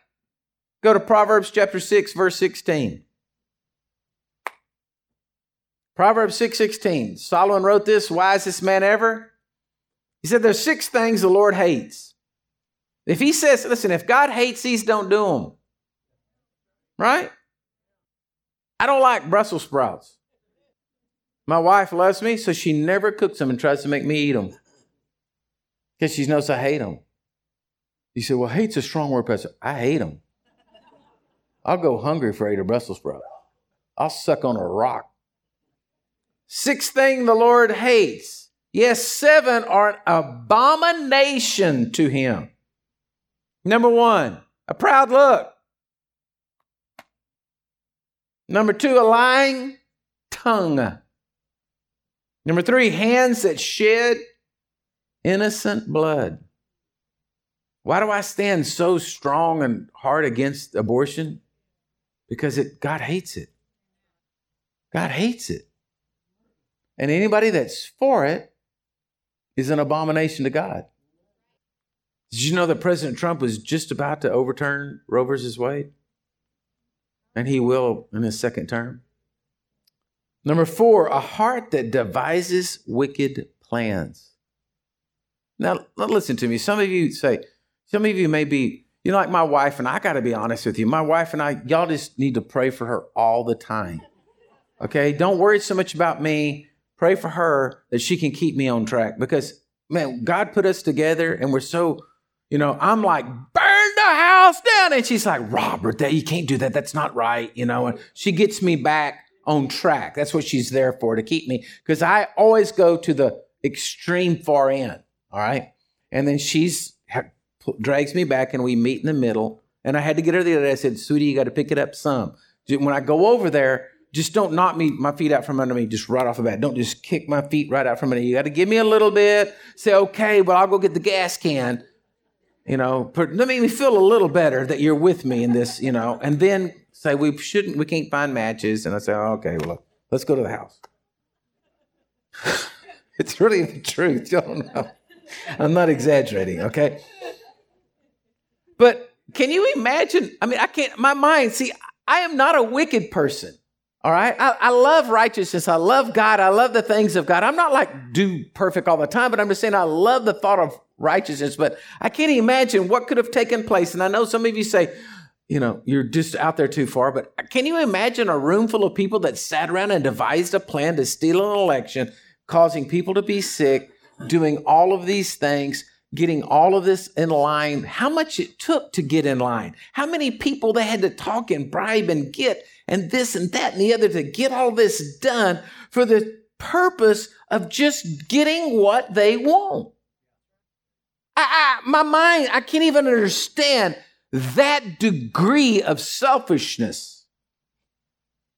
Go to Proverbs chapter 6 verse 16. Proverbs 6:16. Solomon wrote this, wisest man ever. He said there's six things the Lord hates. If he says, listen, if God hates these, don't do them. Right? I don't like Brussels sprouts. My wife loves me, so she never cooks them and tries to make me eat them because she knows I hate them. You say, well, hate's a strong word, Pastor. I hate them. I'll go hungry for eight a Brussels sprout. I'll suck on a rock. Sixth thing the Lord hates. Yes, seven are an abomination to him. Number one, a proud look. Number two, a lying tongue. Number three, hands that shed innocent blood. Why do I stand so strong and hard against abortion? Because it, God hates it. God hates it. And anybody that's for it is an abomination to God. Did you know that President Trump was just about to overturn Roe versus Wade? and he will in his second term. Number four, a heart that devises wicked plans. Now, listen to me. Some of you say, some of you may be, you know, like my wife, and I got to be honest with you. My wife and I, y'all just need to pray for her all the time. Okay? Don't worry so much about me. Pray for her that she can keep me on track because, man, God put us together and we're so, you know, I'm like, burn the house down. And she's like, Robert, that you can't do that. That's not right. You know, and she gets me back on track. That's what she's there for to keep me because I always go to the extreme far end. All right. And then she's drags me back and we meet in the middle. And I had to get her the other day. I said, Sweetie, you got to pick it up some. When I go over there, just don't knock me my feet out from under me just right off the bat. Don't just kick my feet right out from under. me. You got to give me a little bit. Say, okay, well, I'll go get the gas can. You know, let me feel a little better that you're with me in this, you know, and then say we shouldn't, we can't find matches. And I say, oh, okay, well, let's go to the house. *laughs* it's really the truth. You don't know. I'm not exaggerating, okay? But can you imagine? I mean, I can't, my mind, see, I am not a wicked person. All right. I, I, love righteousness. I love God. I love the things of God. I'm not like do perfect all the time, but I'm just saying I love the thought of righteousness. But I can't imagine what could have taken place. And I know some of you say, you know, you're just out there too far, but can you imagine a room full of people that sat around and devised a plan to steal an election, causing people to be sick, doing all of these things? Getting all of this in line, how much it took to get in line, how many people they had to talk and bribe and get, and this and that and the other to get all this done for the purpose of just getting what they want. I, I, my mind, I can't even understand that degree of selfishness.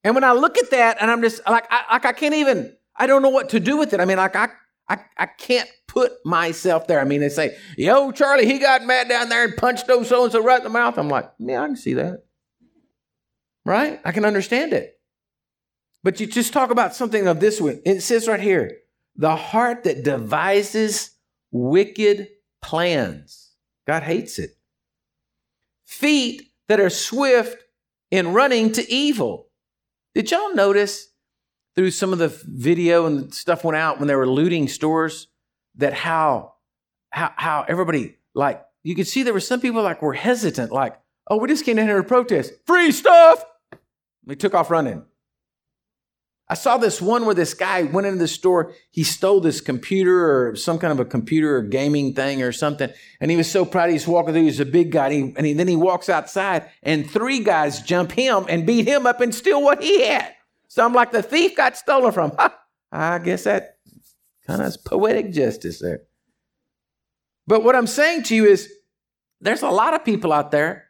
And when I look at that, and I'm just like, I, like I can't even, I don't know what to do with it. I mean, like I, I, I can't put myself there. I mean, they say, yo, Charlie, he got mad down there and punched those so and so right in the mouth. I'm like, yeah, I can see that. Right? I can understand it. But you just talk about something of this one. It says right here the heart that devises wicked plans. God hates it. Feet that are swift in running to evil. Did y'all notice through some of the video and stuff went out when they were looting stores that how how how everybody like you could see there were some people like were hesitant like oh we just came in here to protest. Free stuff! We took off running. I saw this one where this guy went into the store. He stole this computer or some kind of a computer or gaming thing or something and he was so proud he's walking through he's a big guy and, he, and he, then he walks outside and three guys jump him and beat him up and steal what he had so I'm like, the thief got stolen from. I guess that kind of is poetic justice there. But what I'm saying to you is there's a lot of people out there.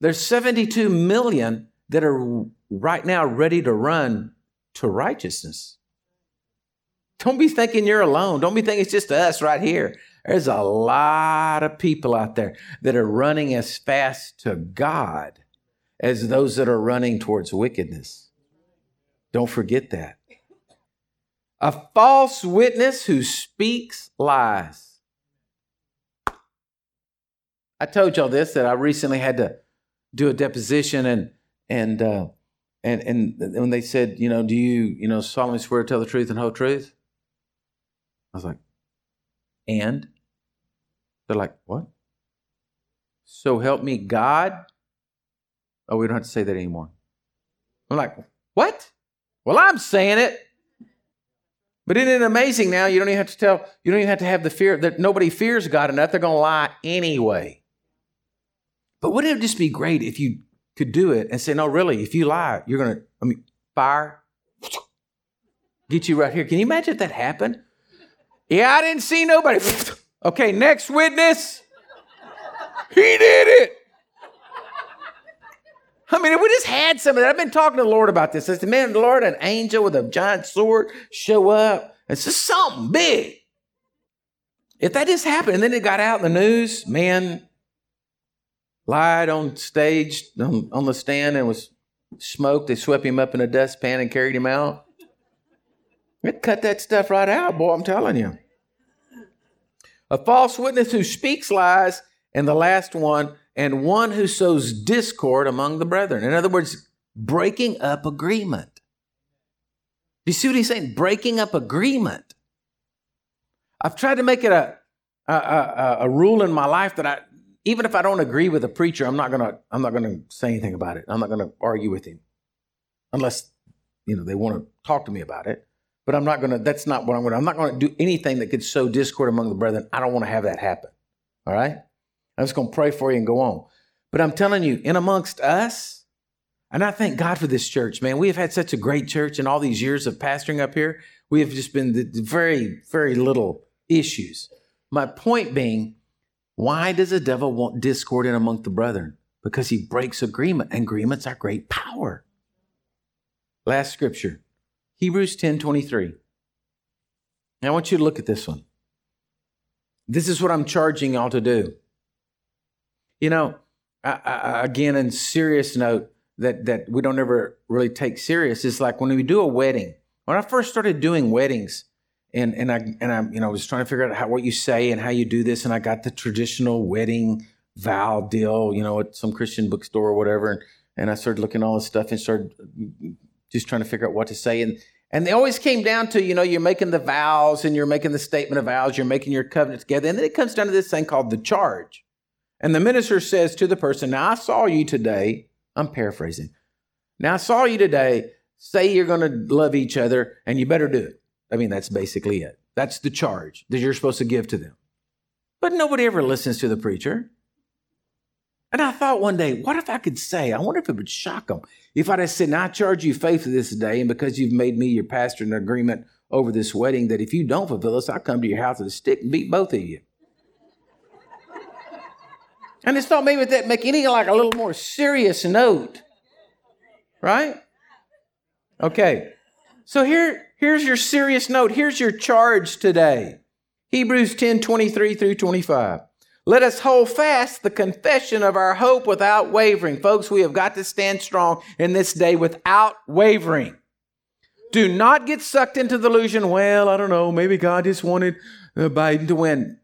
There's 72 million that are right now ready to run to righteousness. Don't be thinking you're alone. Don't be thinking it's just us right here. There's a lot of people out there that are running as fast to God as those that are running towards wickedness. Don't forget that. A false witness who speaks lies. I told y'all this that I recently had to do a deposition and and uh, and and when they said, you know, do you you know solemnly swear to tell the truth and whole truth? I was like, and they're like, what? So help me God. Oh, we don't have to say that anymore. I'm like, what? Well, I'm saying it. But isn't it amazing now? You don't even have to tell, you don't even have to have the fear that nobody fears God enough. They're going to lie anyway. But wouldn't it just be great if you could do it and say, no, really, if you lie, you're going to, I mean, fire, get you right here. Can you imagine if that happened? Yeah, I didn't see nobody. *laughs* okay, next witness. He did it. I mean, if we just had some of that. I've been talking to the Lord about this. I said, man, Lord, an angel with a giant sword show up. It's just something big. If that just happened and then it got out in the news, man lied on stage, on, on the stand and was smoked. They swept him up in a dustpan and carried him out. It cut that stuff right out, boy, I'm telling you. A false witness who speaks lies, and the last one, and one who sows discord among the brethren. In other words, breaking up agreement. Do you see what he's saying? Breaking up agreement. I've tried to make it a, a, a, a rule in my life that I, even if I don't agree with a preacher, I'm not gonna I'm not gonna say anything about it. I'm not gonna argue with him, unless you know they want to talk to me about it. But I'm not gonna. That's not what I'm gonna. I'm not gonna do anything that could sow discord among the brethren. I don't want to have that happen. All right. I'm just gonna pray for you and go on. But I'm telling you, in amongst us, and I thank God for this church, man. We have had such a great church in all these years of pastoring up here. We have just been very, very little issues. My point being, why does the devil want discord in among the brethren? Because he breaks agreement. and Agreements are great power. Last scripture, Hebrews 10 23. Now I want you to look at this one. This is what I'm charging y'all to do. You know, I, I, again, in serious note that that we don't ever really take serious is like when we do a wedding. When I first started doing weddings, and and I and I you know was trying to figure out how what you say and how you do this, and I got the traditional wedding vow deal, you know, at some Christian bookstore or whatever, and and I started looking all this stuff and started just trying to figure out what to say, and and they always came down to you know you're making the vows and you're making the statement of vows, you're making your covenant together, and then it comes down to this thing called the charge, and the minister says to the person, "Now I saw you today." I'm paraphrasing. Now I saw you today. Say you're going to love each other, and you better do it. I mean, that's basically it. That's the charge that you're supposed to give to them. But nobody ever listens to the preacher. And I thought one day, what if I could say, I wonder if it would shock them if I'd have said, I charge you faith this day, and because you've made me your pastor in agreement over this wedding, that if you don't fulfill this, I'll come to your house with a stick and beat both of you. And it's thought maybe that make any like a little more serious note. Right? Okay. So here, Here's your serious note. Here's your charge today. Hebrews 10 23 through 25. Let us hold fast the confession of our hope without wavering. Folks, we have got to stand strong in this day without wavering. Do not get sucked into the illusion, well, I don't know, maybe God just wanted uh, Biden to win.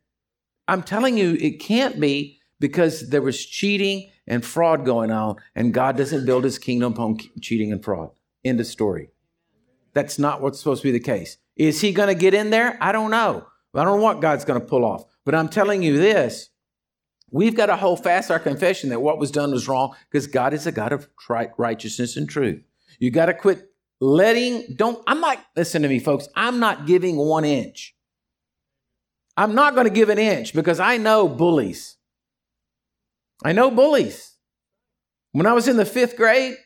I'm telling you, it can't be because there was cheating and fraud going on, and God doesn't build his kingdom upon cheating and fraud. End of story. That's not what's supposed to be the case. Is he going to get in there? I don't know. I don't know what God's going to pull off. But I'm telling you this we've got to hold fast our confession that what was done was wrong because God is a God of righteousness and truth. You got to quit letting, don't, I'm not, listen to me, folks, I'm not giving one inch. I'm not going to give an inch because I know bullies. I know bullies. When I was in the fifth grade,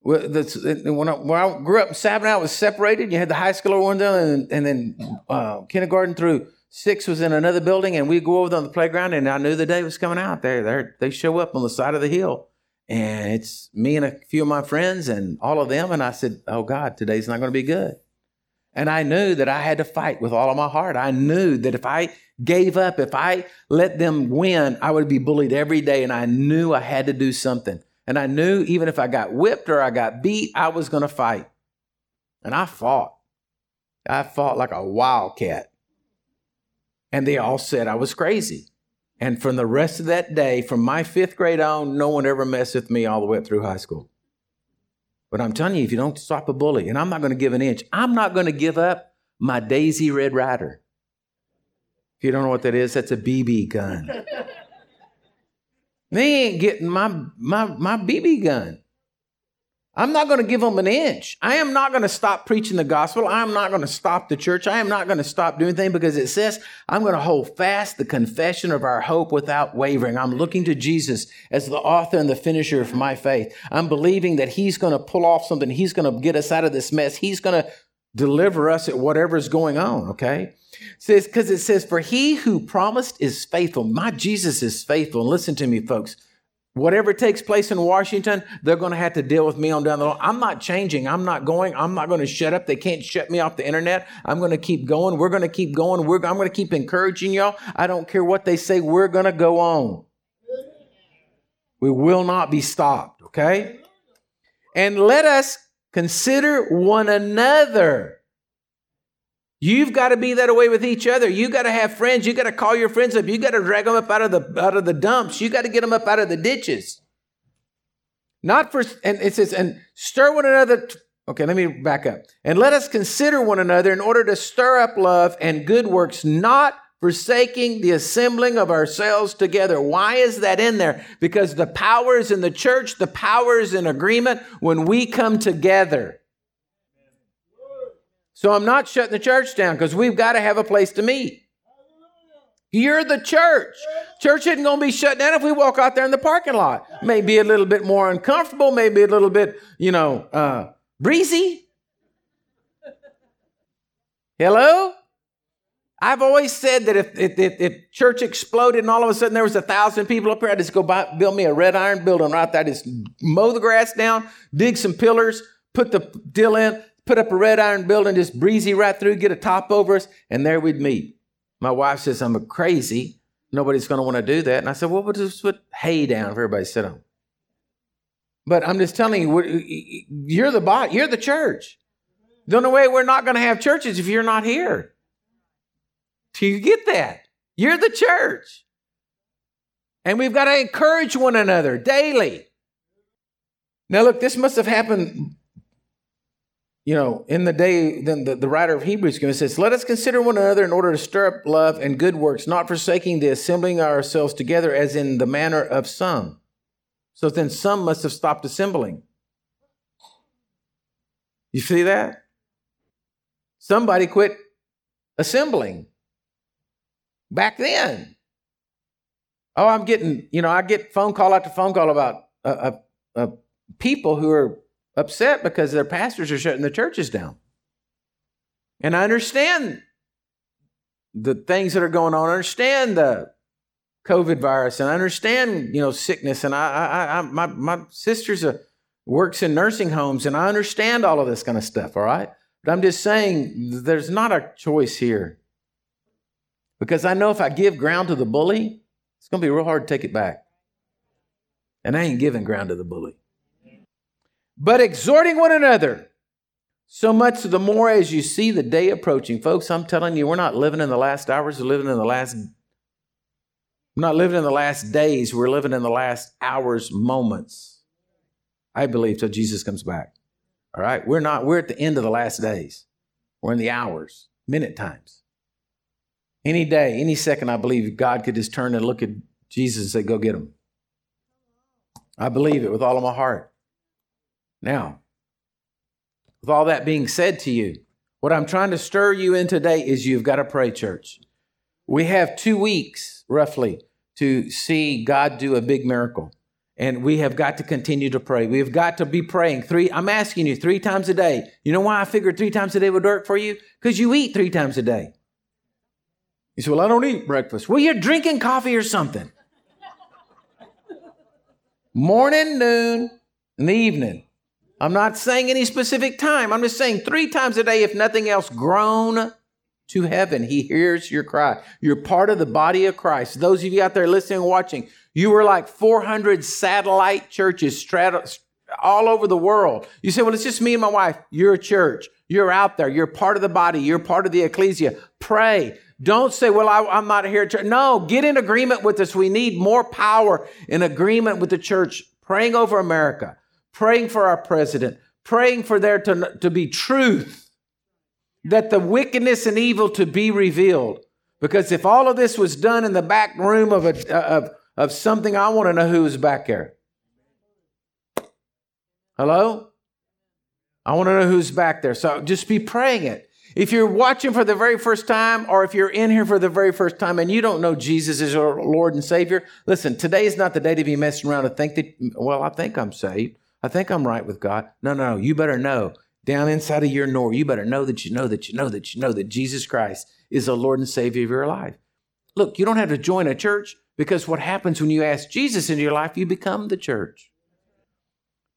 when I, when I grew up, Sabinal was separated. You had the high school over one and, and then uh, kindergarten through six was in another building, and we'd go over on the playground, and I knew the day was coming out. There, there, they show up on the side of the hill, and it's me and a few of my friends and all of them. And I said, "Oh God, today's not going to be good." And I knew that I had to fight with all of my heart. I knew that if I gave up, if I let them win, I would be bullied every day, and I knew I had to do something. And I knew even if I got whipped or I got beat, I was going to fight. And I fought. I fought like a wildcat. And they all said I was crazy. And from the rest of that day, from my fifth grade on, no one ever messed with me all the way up through high school. But I'm telling you, if you don't stop a bully, and I'm not going to give an inch, I'm not going to give up my Daisy Red Ryder. If you don't know what that is, that's a BB gun. *laughs* They ain't getting my my my BB gun. I'm not going to give them an inch. I am not going to stop preaching the gospel. I am not going to stop the church. I am not going to stop doing anything because it says I'm going to hold fast the confession of our hope without wavering. I'm looking to Jesus as the author and the finisher of my faith. I'm believing that He's going to pull off something. He's going to get us out of this mess. He's going to deliver us at whatever is going on. Okay says, because it says, For he who promised is faithful. My Jesus is faithful. And listen to me, folks. Whatever takes place in Washington, they're going to have to deal with me on down the line. I'm not changing. I'm not going. I'm not going to shut up. They can't shut me off the internet. I'm going to keep going. We're going to keep going. We're, I'm going to keep encouraging y'all. I don't care what they say. We're going to go on. We will not be stopped. Okay. And let us consider one another You've got to be that way with each other. You got to have friends. You got to call your friends up. You got to drag them up out of the out of the dumps. You got to get them up out of the ditches. Not for, and it says, and stir one another. Okay, let me back up. And let us consider one another in order to stir up love and good works, not forsaking the assembling of ourselves together. Why is that in there? Because the power is in the church, the power is in agreement when we come together. So I'm not shutting the church down because we've got to have a place to meet. You're the church. Church isn't going to be shut down if we walk out there in the parking lot. Maybe a little bit more uncomfortable, maybe a little bit, you know, uh, breezy. Hello? I've always said that if, if, if, if, church exploded and all of a sudden there was a thousand people up here, I'd just go buy, build me a red iron building right there. I just mow the grass down, dig some pillars, put the deal in, put up a red iron building, just breezy right through, get a top over us, and there we'd meet. My wife says, I'm crazy. Nobody's going to want to do that. And I said, well, we'll just put hay down for everybody to sit on. But I'm just telling you, you're the bot, you're the church. The only way we're not going to have churches if you're not here. Do you get that? You're the church. And we've got to encourage one another daily. Now, look, this must have happened, you know, in the day, then the, the writer of Hebrews says, Let us consider one another in order to stir up love and good works, not forsaking the assembling ourselves together as in the manner of some. So then some must have stopped assembling. You see that? Somebody quit assembling back then. Oh, I'm getting, you know, I get phone call after phone call about uh, uh, uh, people who are upset because their pastors are shutting the churches down. And I understand the things that are going on. I understand the COVID virus, and I understand, you know, sickness. And I, I, I my my sister's a works in nursing homes, and I understand all of this kind of stuff. All right, but I'm just saying, there's not a choice here. Because I know if I give ground to the bully, it's going to be real hard to take it back. And I ain't giving ground to the bully. But exhorting one another, so much the more as you see the day approaching. Folks, I'm telling you, we're not living in the last hours, we're living in the last we're not living in the last days, we're living in the last hours, moments. I believe till Jesus comes back. All right? We're not, we're at the end of the last days. We're in the hours, minute times. Any day, any second, I believe God could just turn and look at Jesus and say, Go get him. I believe it with all of my heart. Now, with all that being said to you, what I'm trying to stir you in today is you've got to pray, church. We have two weeks, roughly, to see God do a big miracle. And we have got to continue to pray. We have got to be praying three. I'm asking you three times a day. You know why I figured three times a day would work for you? Because you eat three times a day. You say, Well, I don't eat breakfast. Well, you're drinking coffee or something. Morning, noon, and the evening. I'm not saying any specific time. I'm just saying three times a day, if nothing else, groan to heaven. He hears your cry. You're part of the body of Christ. Those of you out there listening and watching, you were like 400 satellite churches all over the world. You say, well, it's just me and my wife. You're a church. You're out there. You're part of the body. You're part of the ecclesia. Pray. Don't say, well, I, am not here. No, get in agreement with us. We need more power in agreement with the church, praying over America, praying for our president, praying for there to, to be truth, that the wickedness and evil to be revealed. Because if all of this was done in the back room of, a, uh, of, of something, I want to know who's back there. Hello? I want to know who's back there. So just be praying it. If you're watching for the very first time, or if you're in here for the very first time and you don't know Jesus is your Lord and Savior, listen, today is not the day to be messing around and think that, well, I think I'm saved. I think I'm right with God. No, no, no. You better know down inside of your knower, you better know that you know that you know that you know that Jesus Christ is the Lord and Savior of your life. Look, you don't have to join a church because what happens when you ask Jesus into your life, you become the church.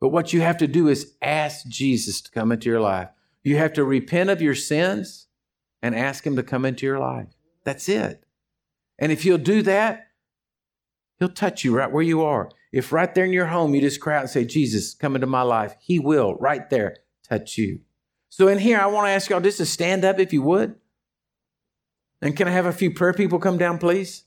But what you have to do is ask Jesus to come into your life. You have to repent of your sins and ask Him to come into your life. That's it. And if you'll do that, He'll touch you right where you are. If right there in your home you just cry out and say, Jesus, come into my life, He will right there touch you. So in here, I want to ask y'all just to stand up if you would. And can I have a few prayer people come down, please?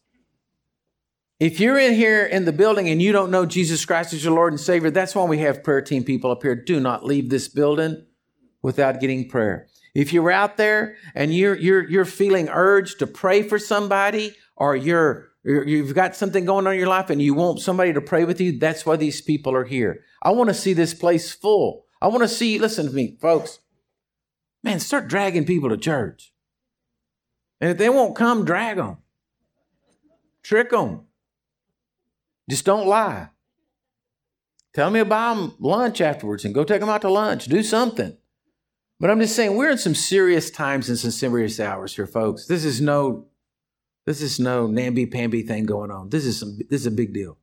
If you're in here in the building and you don't know Jesus Christ as your Lord and Savior, that's why we have prayer team people up here. Do not leave this building without getting prayer. If you're out there and you're you're you're feeling urged to pray for somebody, or you're you've got something going on in your life and you want somebody to pray with you, that's why these people are here. I want to see this place full. I want to see. Listen to me, folks. Man, start dragging people to church. And if they won't come, drag them. Trick them. Just don't lie. Tell me about them lunch afterwards and go take them out to lunch. Do something. But I'm just saying we're in some serious times and some serious hours here, folks. This is no, this is no namby-pamby thing going on. This is some. This is a big deal.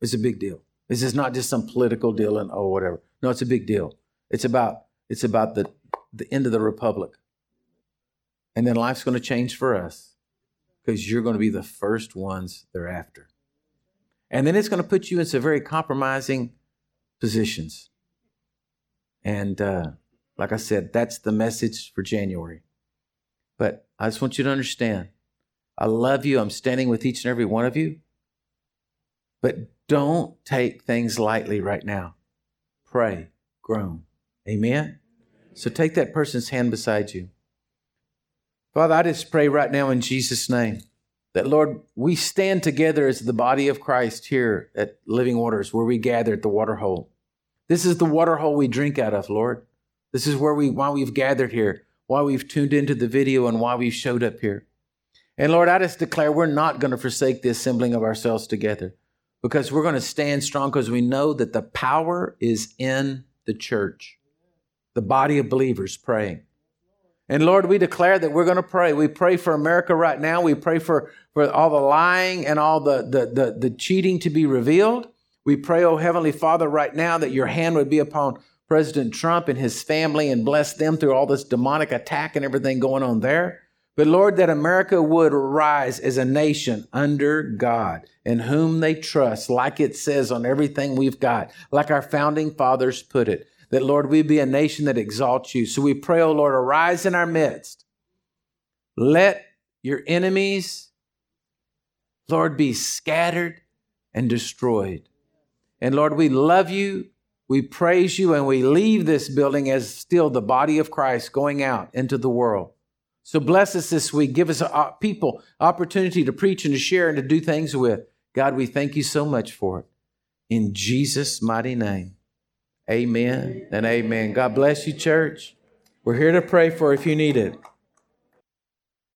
It's a big deal. This is not just some political deal and oh whatever. No, it's a big deal. It's about it's about the the end of the republic, and then life's going to change for us because you're going to be the first ones thereafter, and then it's going to put you in some very compromising positions, and. uh like I said, that's the message for January. But I just want you to understand I love you. I'm standing with each and every one of you. But don't take things lightly right now. Pray, groan. Amen? So take that person's hand beside you. Father, I just pray right now in Jesus' name that, Lord, we stand together as the body of Christ here at Living Waters, where we gather at the water hole. This is the water hole we drink out of, Lord. This is where we why we've gathered here, why we've tuned into the video, and why we've showed up here. And Lord, I just declare we're not going to forsake the assembling of ourselves together because we're going to stand strong because we know that the power is in the church, the body of believers praying. And Lord, we declare that we're going to pray. We pray for America right now. We pray for, for all the lying and all the, the, the, the cheating to be revealed. We pray, oh Heavenly Father, right now that your hand would be upon President Trump and his family and bless them through all this demonic attack and everything going on there. But Lord, that America would rise as a nation under God in whom they trust, like it says on everything we've got, like our founding fathers put it. That, Lord, we be a nation that exalts you. So we pray, oh Lord, arise in our midst. Let your enemies, Lord, be scattered and destroyed. And Lord, we love you. We praise you and we leave this building as still the body of Christ going out into the world. So bless us this week. Give us a, people opportunity to preach and to share and to do things with. God, we thank you so much for it. In Jesus' mighty name. Amen and amen. God bless you, church. We're here to pray for if you need it.